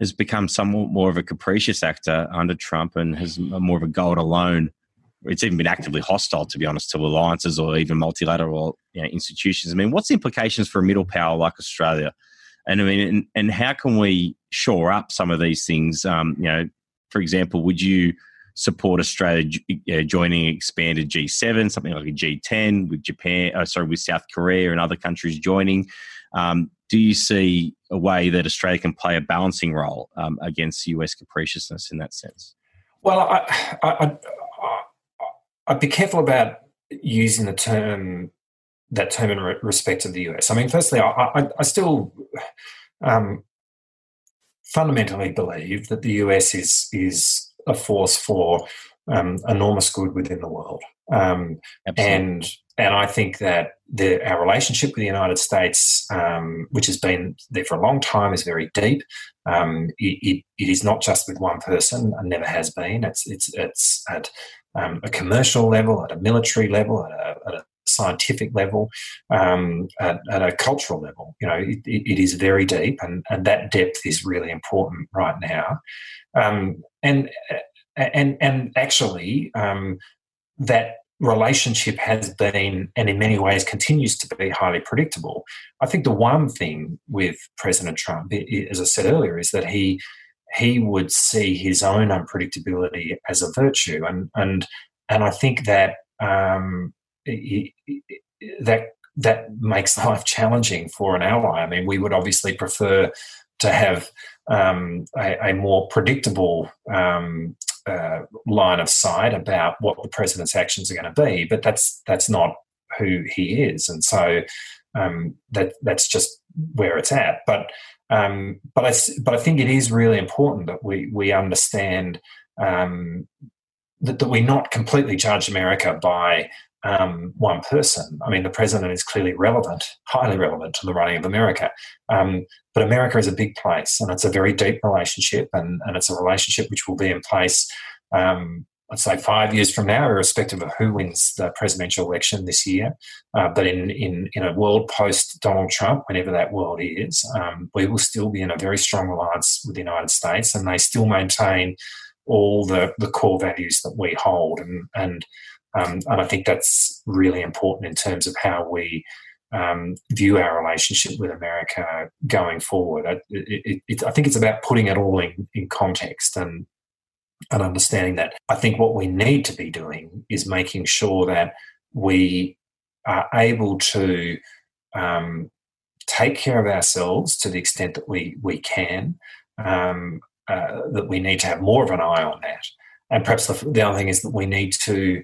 has become somewhat more of a capricious actor under Trump and has more of a goal alone. It's even been actively hostile, to be honest, to alliances or even multilateral you know, institutions. I mean, what's the implications for a middle power like Australia And I mean, and, and how can we shore up some of these things? Um, you know, for example, would you support Australia uh, joining expanded G7, something like a G10 with Japan, uh, sorry, with South Korea and other countries joining? Um, do you see a way that Australia can play a balancing role um, against US capriciousness in that sense? Well, I, I, I, would be careful about using the term that term in respect of the US. I mean, firstly, I, I, I still um, fundamentally believe that the US is is a force for um, enormous good within the world, um, and and I think that the, our relationship with the United States, um, which has been there for a long time, is very deep. Um, it, it, it is not just with one person, and never has been. It's it's it's at um, a commercial level, at a military level, at a, at a scientific level, um, at, at, a cultural level. You know, it, it is very deep, and, and that depth is really important right now. Um, and and and actually, um, that relationship has been, and in many ways continues to be, highly predictable. I think the one thing with President Trump, as I said earlier, is that he he would see his own unpredictability as a virtue, and and and I think that um, that that makes life challenging for an ally. I mean, we would obviously prefer to have um, a, a, more predictable um, uh, line of sight about what the president's actions are going to be, but that's that's not who he is, and so um, that that's just where it's at. But um, but I but I think it is really important that we we understand um, that, that we not completely judge America by um, one person. I mean, the president is clearly relevant, highly relevant to the running of America. Um, but America is a big place and it's a very deep relationship, and, and it's a relationship which will be in place, um, let's say, five years from now, irrespective of who wins the presidential election this year. Uh, but in, in, in a world post Donald Trump, whenever that world is, um, we will still be in a very strong alliance with the United States, and they still maintain all the, the core values that we hold. And, and um, and I think that's really important in terms of how we um, view our relationship with America going forward. I, it, it, I think it's about putting it all in, in context and and understanding that. I think what we need to be doing is making sure that we are able to um, take care of ourselves to the extent that we we can. Um, uh, that we need to have more of an eye on that. And perhaps the, the other thing is that we need to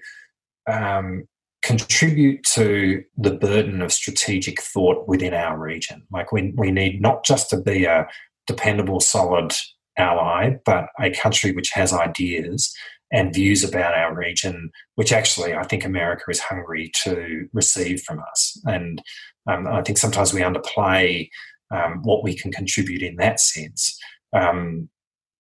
um, contribute to the burden of strategic thought within our region. Like we, we need not just to be a dependable, solid ally, but a country which has ideas and views about our region, which actually I think America is hungry to receive from us. And um, I think sometimes we underplay um, what we can contribute in that sense. Um,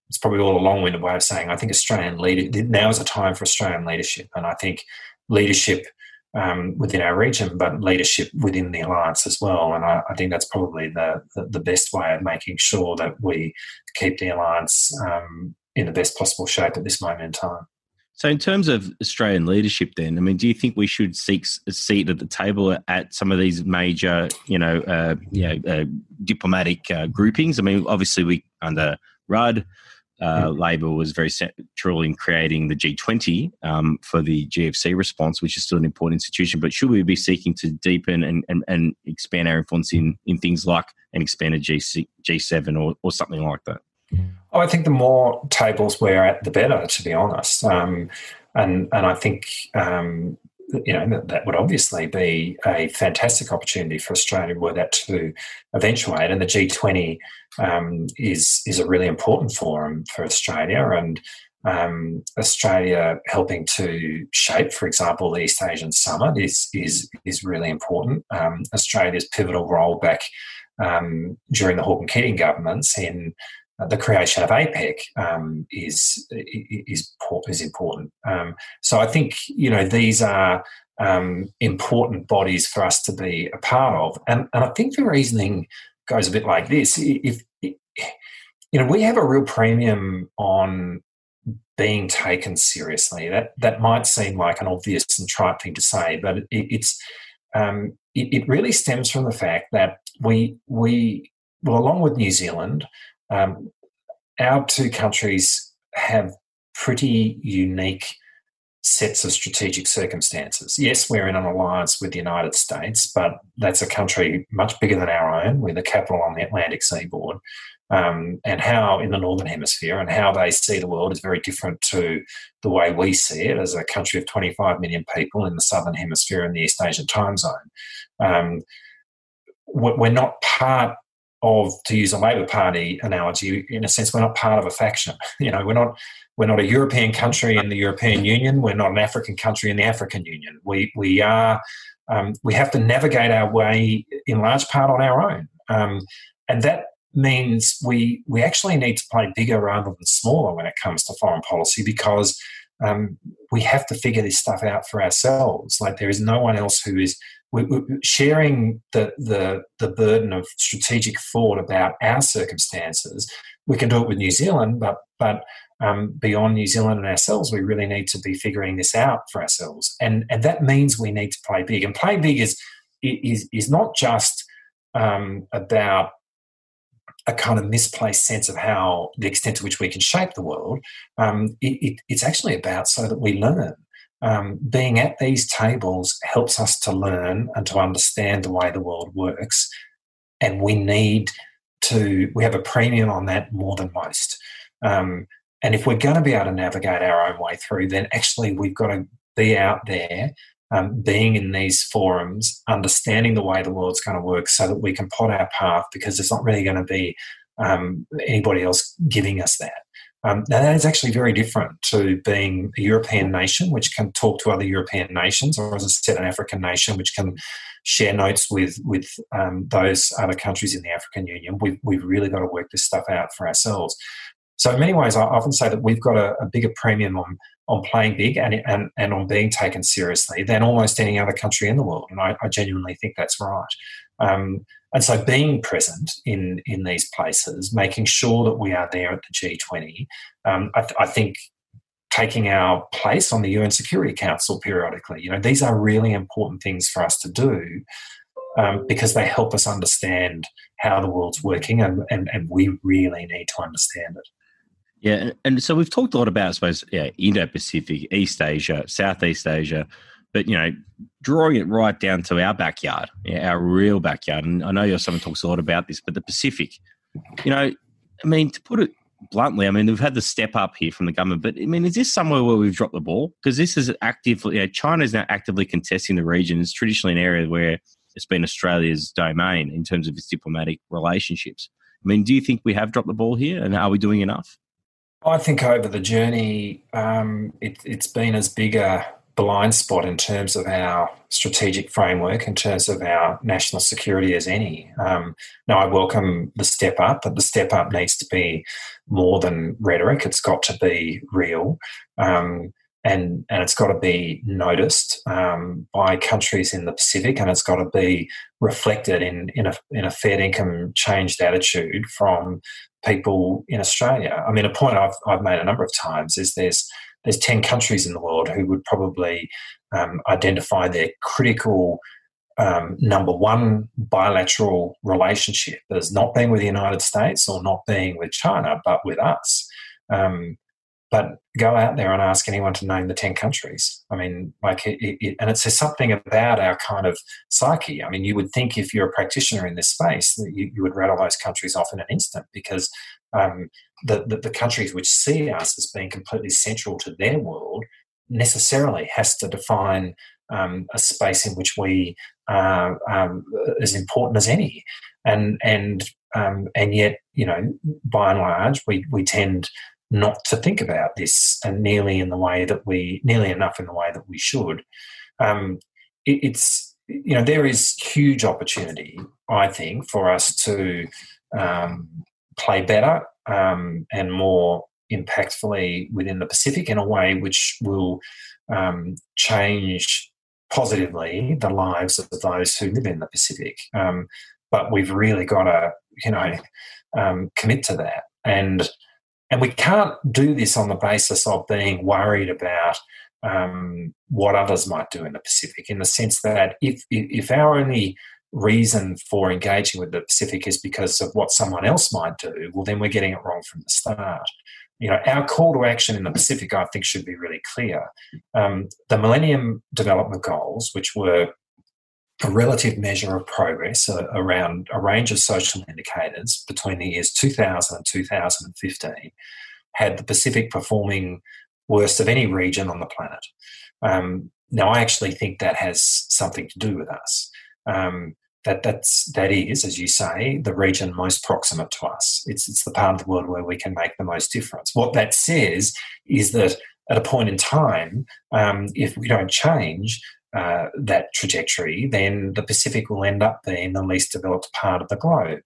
it's probably all a long-winded way of saying I think Australian leader now is a time for Australian leadership, and I think leadership um, within our region, but leadership within the alliance as well. And I, I think that's probably the, the, the best way of making sure that we keep the alliance um, in the best possible shape at this moment in time. So, in terms of Australian leadership, then, I mean, do you think we should seek a seat at the table at some of these major, you know, uh, you know, uh, diplomatic uh, groupings? I mean, obviously, we under Rudd, uh, Labor was very central in creating the G20 um, for the GFC response, which is still an important institution. But should we be seeking to deepen and, and, and expand our influence in, in things like an expanded G, G7 or, or something like that? Oh, I think the more tables we're at, the better, to be honest. Um, and and I think um, you know that, would obviously be a fantastic opportunity for Australia were that to eventuate. And the G20 um, is is a really important forum for Australia, and um, Australia helping to shape, for example, the East Asian Summit is is is really important. Um, Australia's pivotal role back um, during the Hawke and Keating governments in the creation of APEC um, is is is important. Um, so I think you know these are um, important bodies for us to be a part of, and and I think the reasoning goes a bit like this: if, if you know we have a real premium on being taken seriously. That that might seem like an obvious and trite thing to say, but it, it's um, it, it really stems from the fact that we we well, along with New Zealand, um, our two countries have pretty unique sets of strategic circumstances. Yes, we're in an alliance with the United States, but that's a country much bigger than our own, with a capital on the Atlantic seaboard. Um, and how in the Northern Hemisphere and how they see the world is very different to the way we see it as a country of 25 million people in the Southern Hemisphere and the East Asian time zone. Um, we're not part of, to use a Labor Party analogy, in a sense, we're not part of a faction. You know, we're not we're not a European country in the European Union. We're not an African country in the African Union. We we are um, we have to navigate our way in large part on our own, um, and that means we we actually need to play bigger rather than smaller when it comes to foreign policy because um, we have to figure this stuff out for ourselves. Like there is no one else who is we, sharing the, the the burden of strategic thought about our circumstances. We can do it with New Zealand, but but um, beyond New Zealand and ourselves, we really need to be figuring this out for ourselves, and and that means we need to play big. And play big is is is not just um, about a kind of misplaced sense of how the extent to which we can shape the world. Um, it, it, it's actually about so that we learn. Um, being at these tables helps us to learn and to understand the way the world works, and we need to. We have a premium on that more than most. Um, and if we're going to be able to navigate our own way through, then actually we've got to be out there, um, being in these forums, understanding the way the world's going to work so that we can plot our path because there's not really going to be um, anybody else giving us that. Um, now, that is actually very different to being a European nation, which can talk to other European nations, or as I said, an African nation, which can share notes with with um, those other countries in the African Union. We've, we've really got to work this stuff out for ourselves. So in many ways, I often say that we've got a, a bigger premium on on playing big and, and and on being taken seriously than almost any other country in the world, and I, I genuinely think that's right. Um, and so, being present in in these places, making sure that we are there at the G20, um, I, th- I think taking our place on the UN Security Council periodically. You know, these are really important things for us to do um, because they help us understand how the world's working, and, and, and we really need to understand it. Yeah, and so we've talked a lot about, I suppose, yeah, Indo-Pacific, East Asia, Southeast Asia, but you know, drawing it right down to our backyard, our real backyard. And I know you're someone talks a lot about this, but the Pacific, you know, I mean, to put it bluntly, I mean, we've had the step up here from the government, but I mean, is this somewhere where we've dropped the ball? Because this is actively, you know, China is now actively contesting the region. It's traditionally an area where it's been Australia's domain in terms of its diplomatic relationships. I mean, do you think we have dropped the ball here, and are we doing enough? I think over the journey, um, it, it's been as big a blind spot in terms of our strategic framework, in terms of our national security as any. Um, now, I welcome the step up, but the step up needs to be more than rhetoric. It's got to be real. Um, and, and it's got to be noticed um, by countries in the Pacific, and it's got to be reflected in, in, a, in a fair income changed attitude from people in Australia. I mean, a point I've, I've made a number of times is there's there's ten countries in the world who would probably um, identify their critical um, number one bilateral relationship as not being with the United States or not being with China, but with us. Um, but go out there and ask anyone to name the 10 countries. I mean, like, it, it, and it says something about our kind of psyche. I mean, you would think if you're a practitioner in this space that you, you would rattle those countries off in an instant because um, the, the, the countries which see us as being completely central to their world necessarily has to define um, a space in which we are um, as important as any. And, and, um, and yet, you know, by and large, we, we tend not to think about this and nearly in the way that we nearly enough in the way that we should. Um, it, it's you know there is huge opportunity I think for us to um, play better um, and more impactfully within the Pacific in a way which will um, change positively the lives of those who live in the Pacific. Um, but we've really got to you know um, commit to that and and we can't do this on the basis of being worried about um, what others might do in the Pacific, in the sense that if if our only reason for engaging with the Pacific is because of what someone else might do, well, then we're getting it wrong from the start. You know, our call to action in the Pacific, I think, should be really clear. Um, the Millennium Development Goals, which were a relative measure of progress uh, around a range of social indicators between the years 2000 and 2015, had the Pacific performing worst of any region on the planet. Um, now, I actually think that has something to do with us. Um, that that's that is, as you say, the region most proximate to us. It's it's the part of the world where we can make the most difference. What that says is that at a point in time, um, if we don't change uh, that trajectory, then the Pacific will end up being the least developed part of the globe.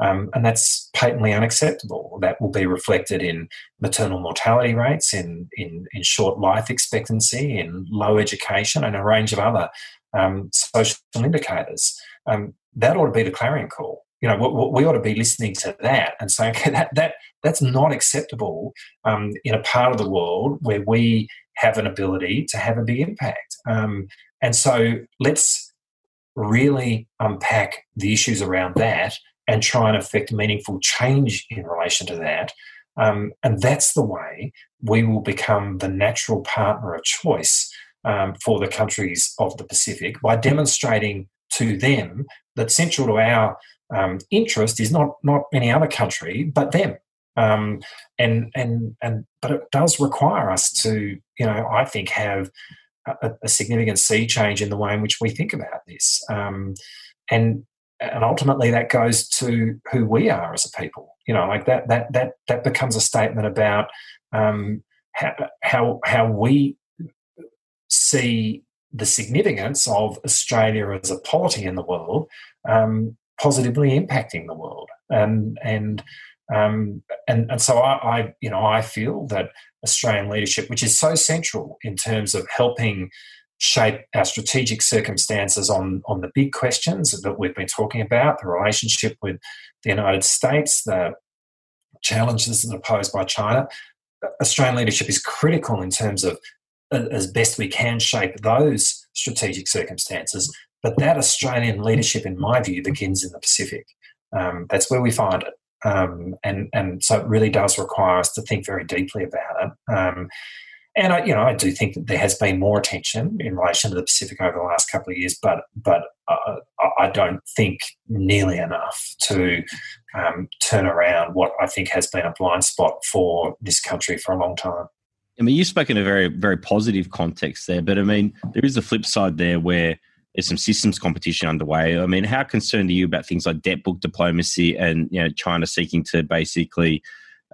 Um, and that's patently unacceptable. That will be reflected in maternal mortality rates, in, in, in short life expectancy, in low education, and a range of other um, social indicators. Um, that ought to be the clarion call. You know, we, we ought to be listening to that and saying, okay, that, that that's not acceptable um, in a part of the world where we have an ability to have a big impact. Um, and so let's really unpack the issues around that and try and affect meaningful change in relation to that. Um, and that's the way we will become the natural partner of choice um, for the countries of the Pacific by demonstrating to them that central to our um, interest is not not any other country but them. Um, and and and but it does require us to, you know, I think have a, a significant sea change in the way in which we think about this. Um, and and ultimately that goes to who we are as a people. You know, like that that that that becomes a statement about um, how how how we see the significance of Australia as a polity in the world um, positively impacting the world. And and um, and and so I, I, you know I feel that Australian leadership, which is so central in terms of helping shape our strategic circumstances on, on the big questions that we've been talking about the relationship with the United States, the challenges that are posed by China. Australian leadership is critical in terms of, as best we can, shape those strategic circumstances. But that Australian leadership, in my view, begins in the Pacific. Um, that's where we find it. Um, and, and so it really does require us to think very deeply about it. Um, and I, you know, I do think that there has been more attention in relation to the Pacific over the last couple of years, but but uh, I don't think nearly enough to um, turn around what I think has been a blind spot for this country for a long time. I mean, you spoke in a very very positive context there, but I mean, there is a flip side there where there's some systems competition underway. I mean, how concerned are you about things like debt book diplomacy and you know China seeking to basically,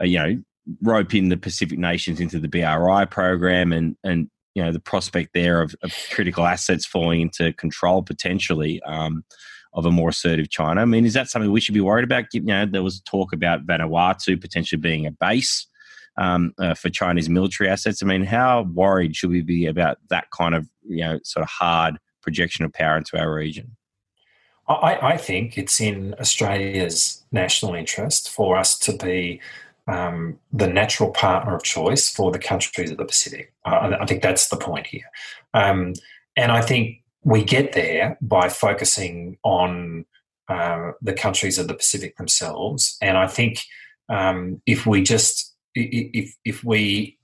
uh, you know, rope in the Pacific nations into the BRI program and and you know the prospect there of, of critical assets falling into control potentially um, of a more assertive China. I mean, is that something we should be worried about? You know, there was talk about Vanuatu potentially being a base um, uh, for Chinese military assets. I mean, how worried should we be about that kind of you know sort of hard projection of power into our region? I, I think it's in Australia's national interest for us to be um, the natural partner of choice for the countries of the Pacific. Uh, I think that's the point here. Um, and I think we get there by focusing on uh, the countries of the Pacific themselves. And I think um, if we just if if we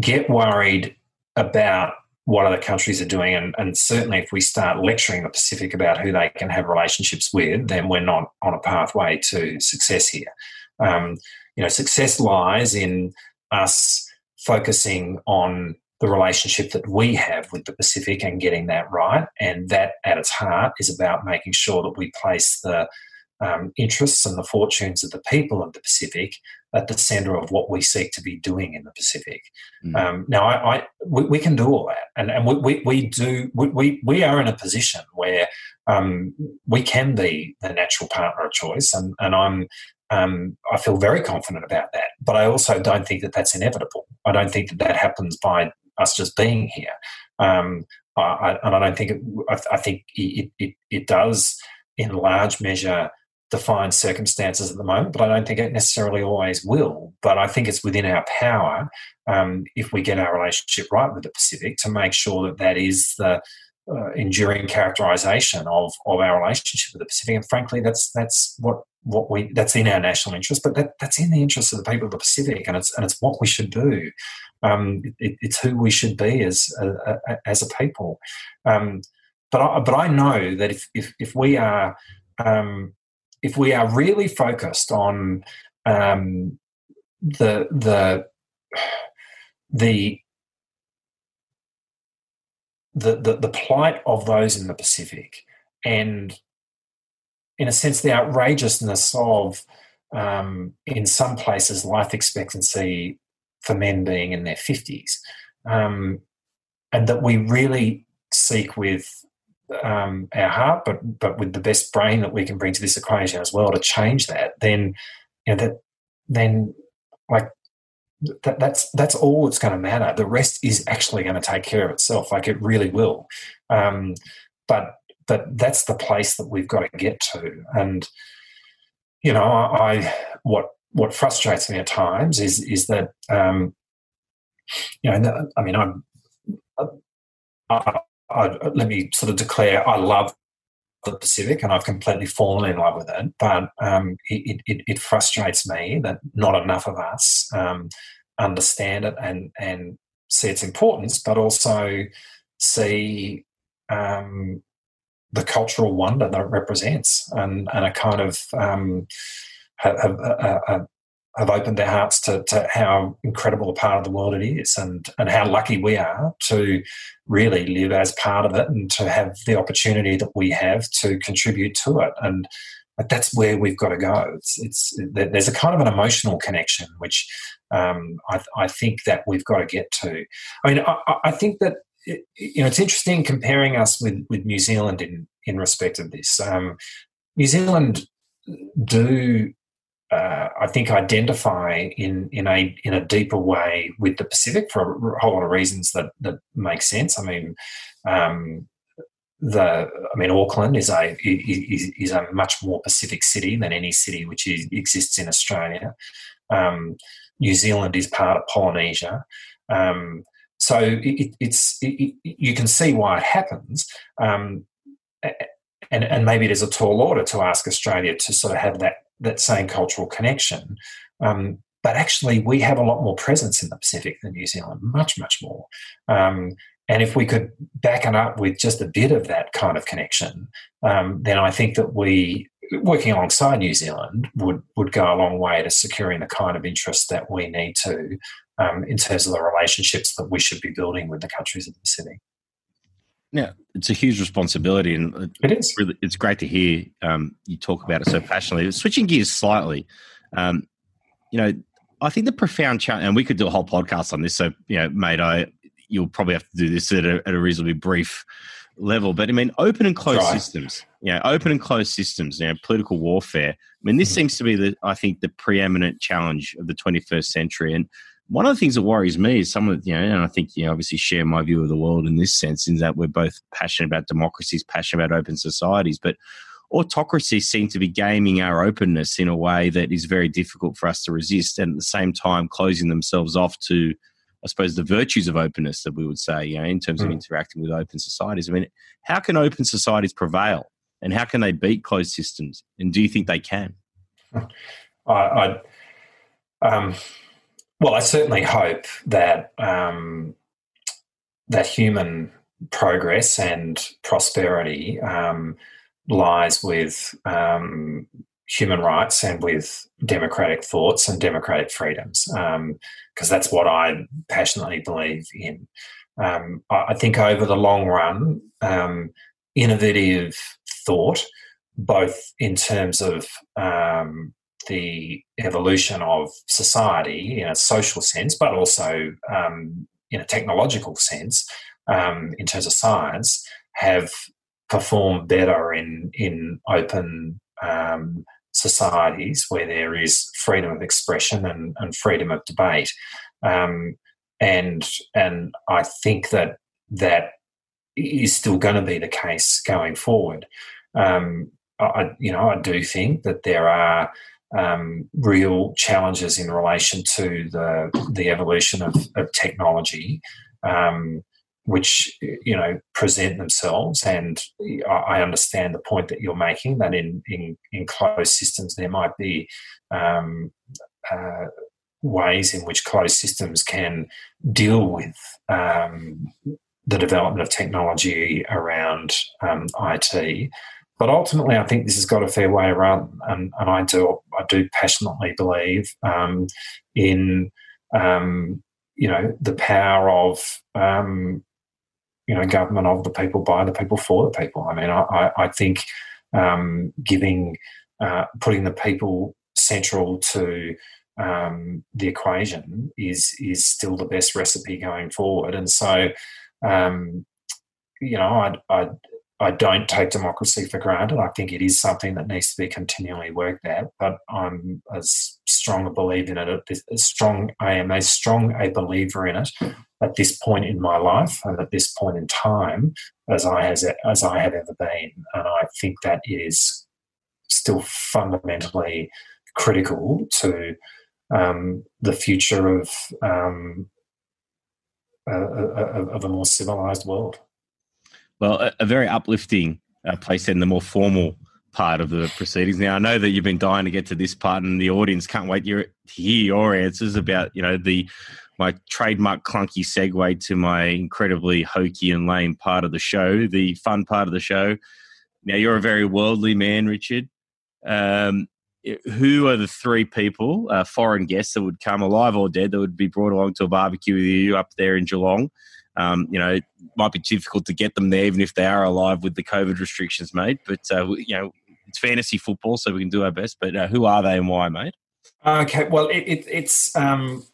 get worried about what other countries are doing, and, and certainly if we start lecturing the Pacific about who they can have relationships with, then we're not on a pathway to success here. Um, you know, success lies in us focusing on the relationship that we have with the Pacific and getting that right. And that, at its heart, is about making sure that we place the um, interests and the fortunes of the people of the Pacific at the center of what we seek to be doing in the Pacific. Mm. Um, now, I, I we, we, can do all that, and, and we, we, we do. We, we are in a position where um, we can be the natural partner of choice, and, and I'm um, I feel very confident about that. But I also don't think that that's inevitable. I don't think that that happens by us just being here. Um, I, and I don't think it, I, I think it, it, it does in large measure define circumstances at the moment, but I don't think it necessarily always will. But I think it's within our power, um, if we get our relationship right with the Pacific, to make sure that that is the uh, enduring characterization of of our relationship with the Pacific. And frankly, that's that's what what we that's in our national interest, but that, that's in the interest of the people of the Pacific, and it's and it's what we should do. Um, it, it's who we should be as a, a as a people. Um, but I, but I know that if if, if we are um, if we are really focused on um, the the the the, the, the plight of those in the Pacific and in a sense the outrageousness of um, in some places life expectancy for men being in their 50s um, and that we really seek with um, our heart but but with the best brain that we can bring to this equation as well to change that then you know that then like that, that's that's all that's going to matter. The rest is actually going to take care of itself. Like it really will. Um, but but that's the place that we've got to get to. And you know, I, I what what frustrates me at times is is that um, you know, I mean, I'm. I, I, let me sort of declare I love the Pacific, and I've completely fallen in love with it. But um, it, it, it, frustrates me that not enough of us um, understand it and and see its importance, but also see um, the cultural wonder that it represents, and and a kind of um, uh, uh, have opened their hearts to, to how incredible a part of the world it is and, and how lucky we are to really live as part of it and to have the opportunity that we have to contribute to it. And that's where we've got to go. It's, it's there's a kind of an emotional connection which um, I, I, think that we've got to get to. I mean, I, I think that you know it's interesting comparing us with with New Zealand in in respect of this. Um, New Zealand do uh, I think identify in in a in a deeper way with the Pacific for a whole lot of reasons that that make sense. I mean, um, the I mean Auckland is a is, is, a much more Pacific city than any city which is, exists in Australia. Um, New Zealand is part of Polynesia. Um, so it, it's it, you can see why it happens. Um, and, and maybe it is a tall order to ask Australia to sort of have that that same cultural connection. Um, but actually, we have a lot more presence in the Pacific than New Zealand, much, much more. Um, and if we could back it up with just a bit of that kind of connection, um, then I think that we, working alongside New Zealand, would would go a long way to securing the kind of interest that we need to um, in terms of the relationships that we should be building with the countries of the Pacific. Yeah, it's a huge responsibility, and it is. Really, it's great to hear um, you talk about it so passionately. Switching gears slightly, um, you know, I think the profound challenge, and we could do a whole podcast on this. So, you know, mate, I you'll probably have to do this at a, at a reasonably brief level. But I mean, open and closed Try. systems, you know, open and closed systems, you know, political warfare. I mean, this mm-hmm. seems to be the I think the preeminent challenge of the 21st century, and one of the things that worries me is some of you know, and I think you know, obviously share my view of the world in this sense, in that we're both passionate about democracies, passionate about open societies, but autocracies seem to be gaming our openness in a way that is very difficult for us to resist, and at the same time closing themselves off to, I suppose, the virtues of openness that we would say, you know, in terms mm. of hmm. interacting with open societies. I mean, how can open societies prevail, and how can they beat closed systems? And do you think they can? I, I um well, I certainly hope that um, that human progress and prosperity um, lies with um, human rights and with democratic thoughts and democratic freedoms, because um, that's what I passionately believe in. Um, I think over the long run, um, innovative thought, both in terms of um, the evolution of society in a social sense, but also um, in a technological sense, um, in terms of science, have performed better in in open um, societies where there is freedom of expression and, and freedom of debate. Um, and and I think that that is still going to be the case going forward. Um, I, you know, I do think that there are um, real challenges in relation to the the evolution of, of technology um, which you know present themselves. And I understand the point that you're making that in in, in closed systems there might be um, uh, ways in which closed systems can deal with um, the development of technology around um, IT. But ultimately, I think this has got a fair way around, and, and I do I do passionately believe um, in um, you know the power of um, you know government of the people by the people for the people. I mean, I, I think um, giving uh, putting the people central to um, the equation is is still the best recipe going forward. And so, um, you know, I, I I don't take democracy for granted. I think it is something that needs to be continually worked at. But I'm as strong a believer in it. As strong I am as strong a believer in it at this point in my life and at this point in time as I has as I have ever been. And I think that is still fundamentally critical to um, the future of um, of a more civilized world. Well, a, a very uplifting uh, place and the more formal part of the proceedings. Now, I know that you've been dying to get to this part, and the audience can't wait to hear your answers about you know the my trademark clunky segue to my incredibly hokey and lame part of the show, the fun part of the show. Now, you're a very worldly man, Richard. Um, who are the three people, uh, foreign guests that would come alive or dead, that would be brought along to a barbecue with you up there in Geelong? Um, you know, it might be difficult to get them there, even if they are alive with the COVID restrictions made. But uh, you know, it's fantasy football, so we can do our best. But uh, who are they and why, mate? Okay, well, it, it, it's um,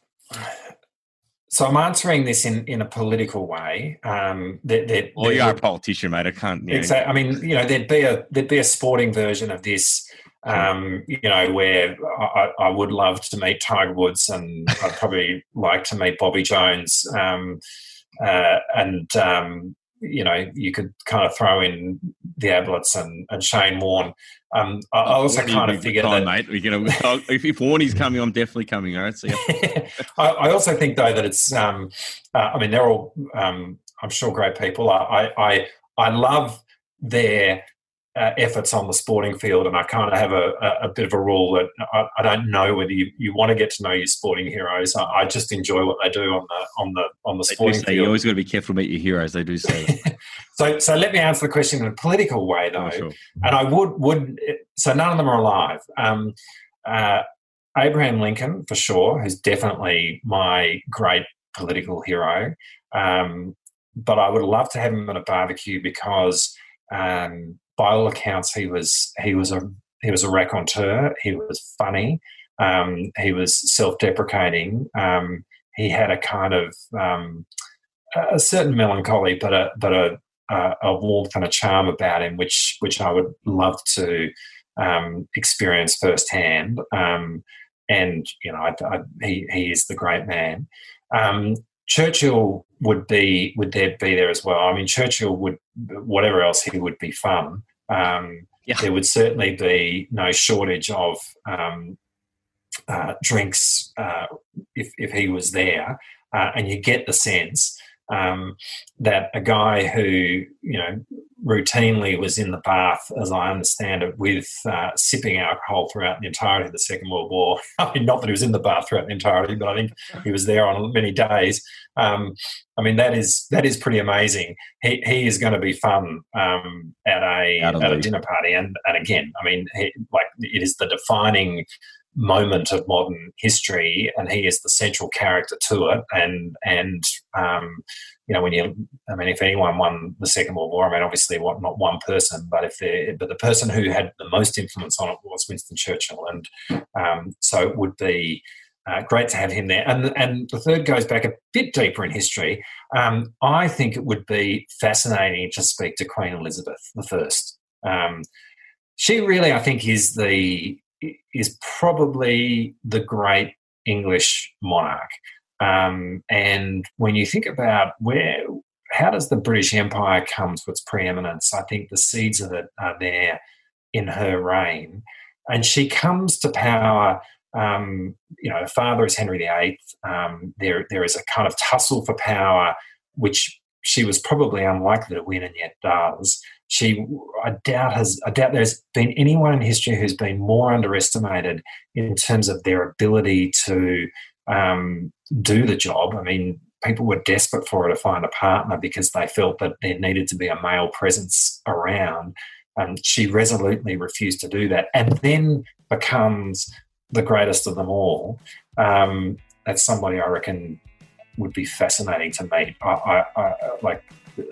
so I'm answering this in, in a political way. Um, that, that, well, you are a politician, mate. I can't. Yeah. Exactly. I mean, you know, there'd be a there'd be a sporting version of this. Um, you know, where I, I, would love to meet Tiger Woods, and I'd probably like to meet Bobby Jones, um, uh, and um, you know, you could kind of throw in the Abletts and, and Shane Warne. Um, I, I also kind of figure that mate, we're gonna, if, if Warney's coming, I'm definitely coming. All right, so yeah. I, I, also think though that it's, um, uh, I mean, they're all, um, I'm sure, great people. I, I, I love their uh, efforts on the sporting field, and I kind of have a, a, a bit of a rule that I, I, don't know whether you, you want to get to know your sporting heroes. I, I just enjoy what they do on the on the on the sporting field. You always got to be careful about your heroes. They do say. so so let me answer the question in a political way though, oh, sure. and I would would so none of them are alive. Um, uh, Abraham Lincoln for sure, who's definitely my great political hero. Um, but I would love to have him at a barbecue because um, by all accounts, he was he was a he was a raconteur. He was funny. Um, he was self-deprecating. Um, he had a kind of um, a certain melancholy, but a but a, a, a, warmth and a charm about him, which which I would love to um, experience firsthand. Um, and you know, I, I, he he is the great man. Um, Churchill would be would there be there as well. I mean, Churchill would whatever else he would be fun. Um, yeah. There would certainly be no shortage of um, uh, drinks uh, if if he was there, uh, and you get the sense um, that a guy who you know routinely was in the bath, as I understand it, with uh, sipping alcohol throughout the entirety of the Second World War. I mean, not that he was in the bath throughout the entirety, but I think he was there on many days. Um, I mean, that is that is pretty amazing. He, he is going to be fun um, at a at a dinner party, and and again, I mean, he, like it is the defining moment of modern history, and he is the central character to it. And and um, you know, when you, I mean, if anyone won the Second World War, I mean, obviously, what not one person, but if they, but the person who had the most influence on it was Winston Churchill, and um, so it would be. Uh, great to have him there. And, and the third goes back a bit deeper in history. Um, I think it would be fascinating to speak to Queen Elizabeth I. Um, she really, I think, is the is probably the great English monarch. Um, and when you think about where, how does the British Empire come to its preeminence? I think the seeds of it are there in her reign, and she comes to power. Um, you know, her father is Henry VIII. Um, there, there is a kind of tussle for power, which she was probably unlikely to win and yet does. She, I doubt has, I doubt there's been anyone in history who's been more underestimated in terms of their ability to um, do the job. I mean, people were desperate for her to find a partner because they felt that there needed to be a male presence around. And she resolutely refused to do that, and then becomes the greatest of them all. Um, that's somebody I reckon would be fascinating to meet. I, I, I, like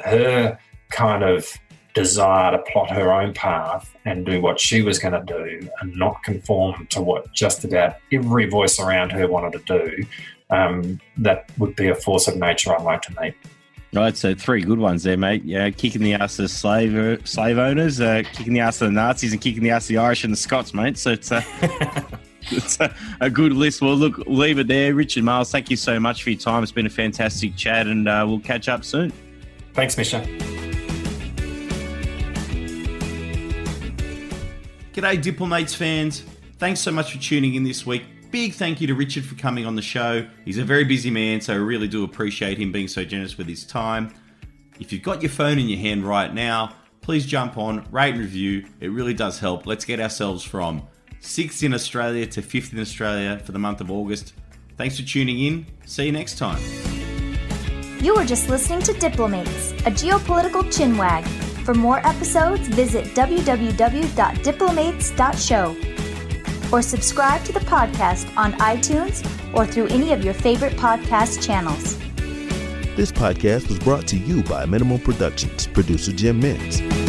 her kind of desire to plot her own path and do what she was going to do and not conform to what just about every voice around her wanted to do. Um, that would be a force of nature I'd like to meet. Right, so three good ones there, mate. Yeah, kicking the ass of slave slave owners, uh, kicking the ass of the Nazis, and kicking the ass of the Irish and the Scots, mate. So it's uh, it's a, a, good list. Well, look, leave it there. Richard Marles. thank you so much for your time. It's been a fantastic chat, and uh, we'll catch up soon. Thanks, Misha. G'day, Diplomates fans. Thanks so much for tuning in this week. Big thank you to Richard for coming on the show. He's a very busy man, so I really do appreciate him being so generous with his time. If you've got your phone in your hand right now, please jump on, rate and review. It really does help. Let's get ourselves from sixth in Australia to fifth in Australia for the month of August. Thanks for tuning in. See you next time. You were just listening to Diplomates, a geopolitical chinwag. For more episodes, visit www.diplomates.show or subscribe to the podcast on iTunes or through any of your favorite podcast channels. This podcast was brought to you by Minimal Productions, producer Jim Mintz.